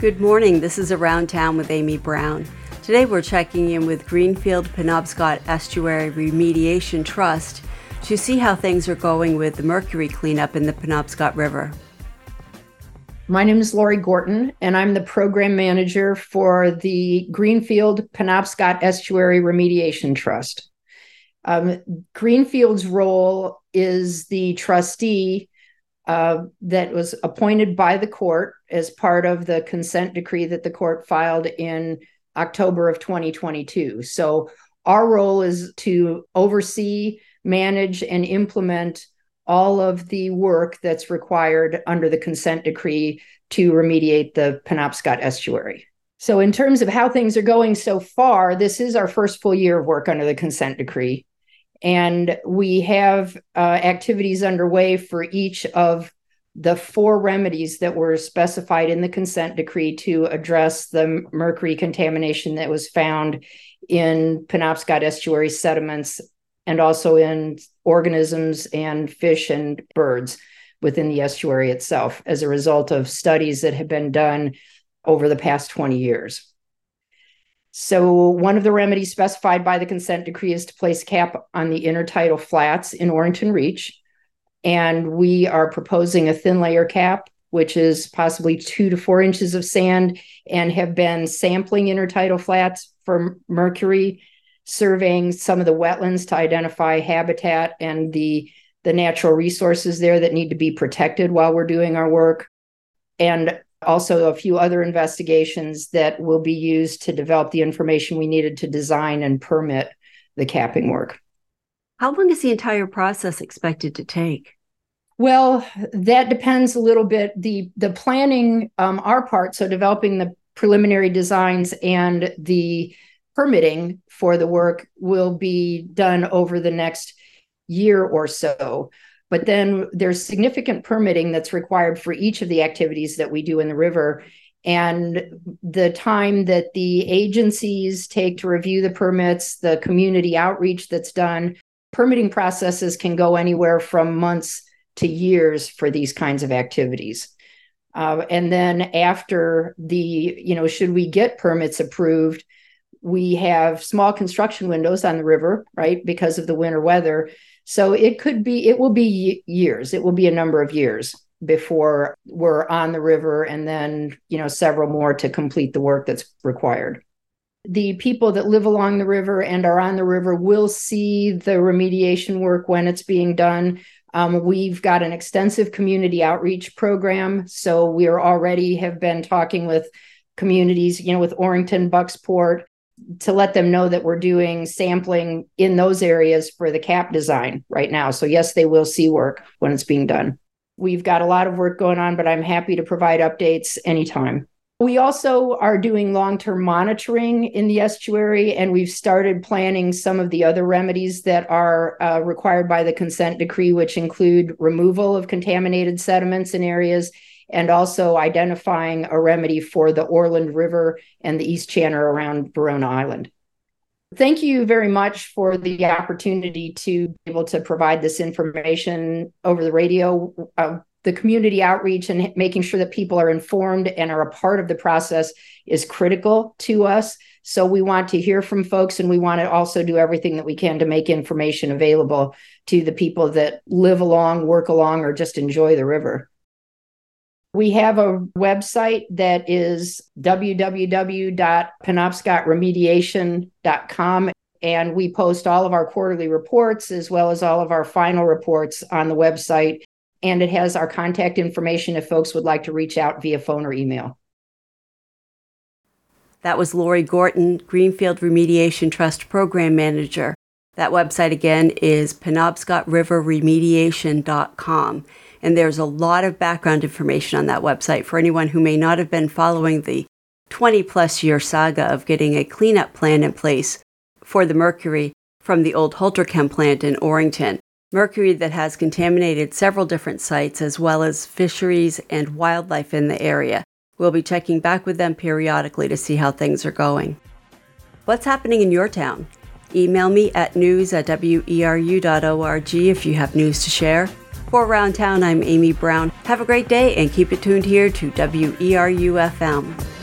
Good morning. This is Around Town with Amy Browne. Today we're checking in with Greenfield Penobscot Estuary Remediation Trust to see how things are going with the mercury cleanup in the Penobscot River. My name is Lauri Gorton, and I'm the program manager for the Greenfield Penobscot Estuary Remediation Trust. Um, Greenfield's role is the trustee uh, that was appointed by the court as part of the consent decree that the court filed in October of 2022. So, our role is to oversee, manage, and implement all of the work that's required under the consent decree to remediate the Penobscot estuary. So, in terms of how things are going so far, this is our first full year of work under the consent decree. And we have uh, activities underway for each of the four remedies that were specified in the consent decree to address the mercury contamination that was found in Penobscot estuary sediments and also in organisms and fish and birds within the estuary itself as a result of studies that have been done over the past 20 years. So, one of the remedies specified by the consent decree is to place cap on the intertidal flats in Orrington Reach. And we are proposing a thin layer cap, which is possibly two to four inches of sand, and have been sampling intertidal flats for mercury, surveying some of the wetlands to identify habitat and the, the natural resources there that need to be protected while we're doing our work. And also a few other investigations that will be used to develop the information we needed to design and permit the capping work. How long is the entire process expected to take? Well, that depends a little bit. The the planning, um, our part, so developing the preliminary designs and the permitting for the work will be done over the next year or so. But then there's significant permitting that's required for each of the activities that we do in the river. And the time that the agencies take to review the permits, the community outreach that's done, permitting processes can go anywhere from months to years for these kinds of activities. Uh, and then after the, you know, should we get permits approved, we have small construction windows on the river, right, because of the winter weather. So it could be, it will be years, it will be a number of years before we're on the river and then, you know, several more to complete the work that's required. The people that live along the river and are on the river will see the remediation work when it's being done. Um, we've got an extensive community outreach program. So we are already have been talking with communities, you know, with Orrington, Bucksport, to let them know that we're doing sampling in those areas for the cap design right now. So, yes, they will see work when it's being done. We've got a lot of work going on, but I'm happy to provide updates anytime. We also are doing long term monitoring in the estuary, and we've started planning some of the other remedies that are uh, required by the consent decree, which include removal of contaminated sediments in areas and also identifying a remedy for the Orland River and the East Channel around Verona Island. Thank you very much for the opportunity to be able to provide this information over the radio. Uh, the community outreach and making sure that people are informed and are a part of the process is critical to us. So we want to hear from folks and we want to also do everything that we can to make information available to the people that live along, work along, or just enjoy the river. We have a website that is www.penobscotremediation.com. And we post all of our quarterly reports as well as all of our final reports on the website. And it has our contact information if folks would like to reach out via phone or email. That was Lauri Gorton, Greenfield Remediation Trust Program Manager. That website again is penobscotriverremediation.com. And there's a lot of background information on that website for anyone who may not have been following the 20 plus year saga of getting a cleanup plan in place for the mercury from the old HoltraChem plant in Orrington. Mercury that has contaminated several different sites as well as fisheries and wildlife in the area. We'll be checking back with them periodically to see how things are going. What's happening in your town? Email me at news at weru.org if you have news to share For Around Town, I'm Amy Browne. Have a great day and keep it tuned here to WERU FM.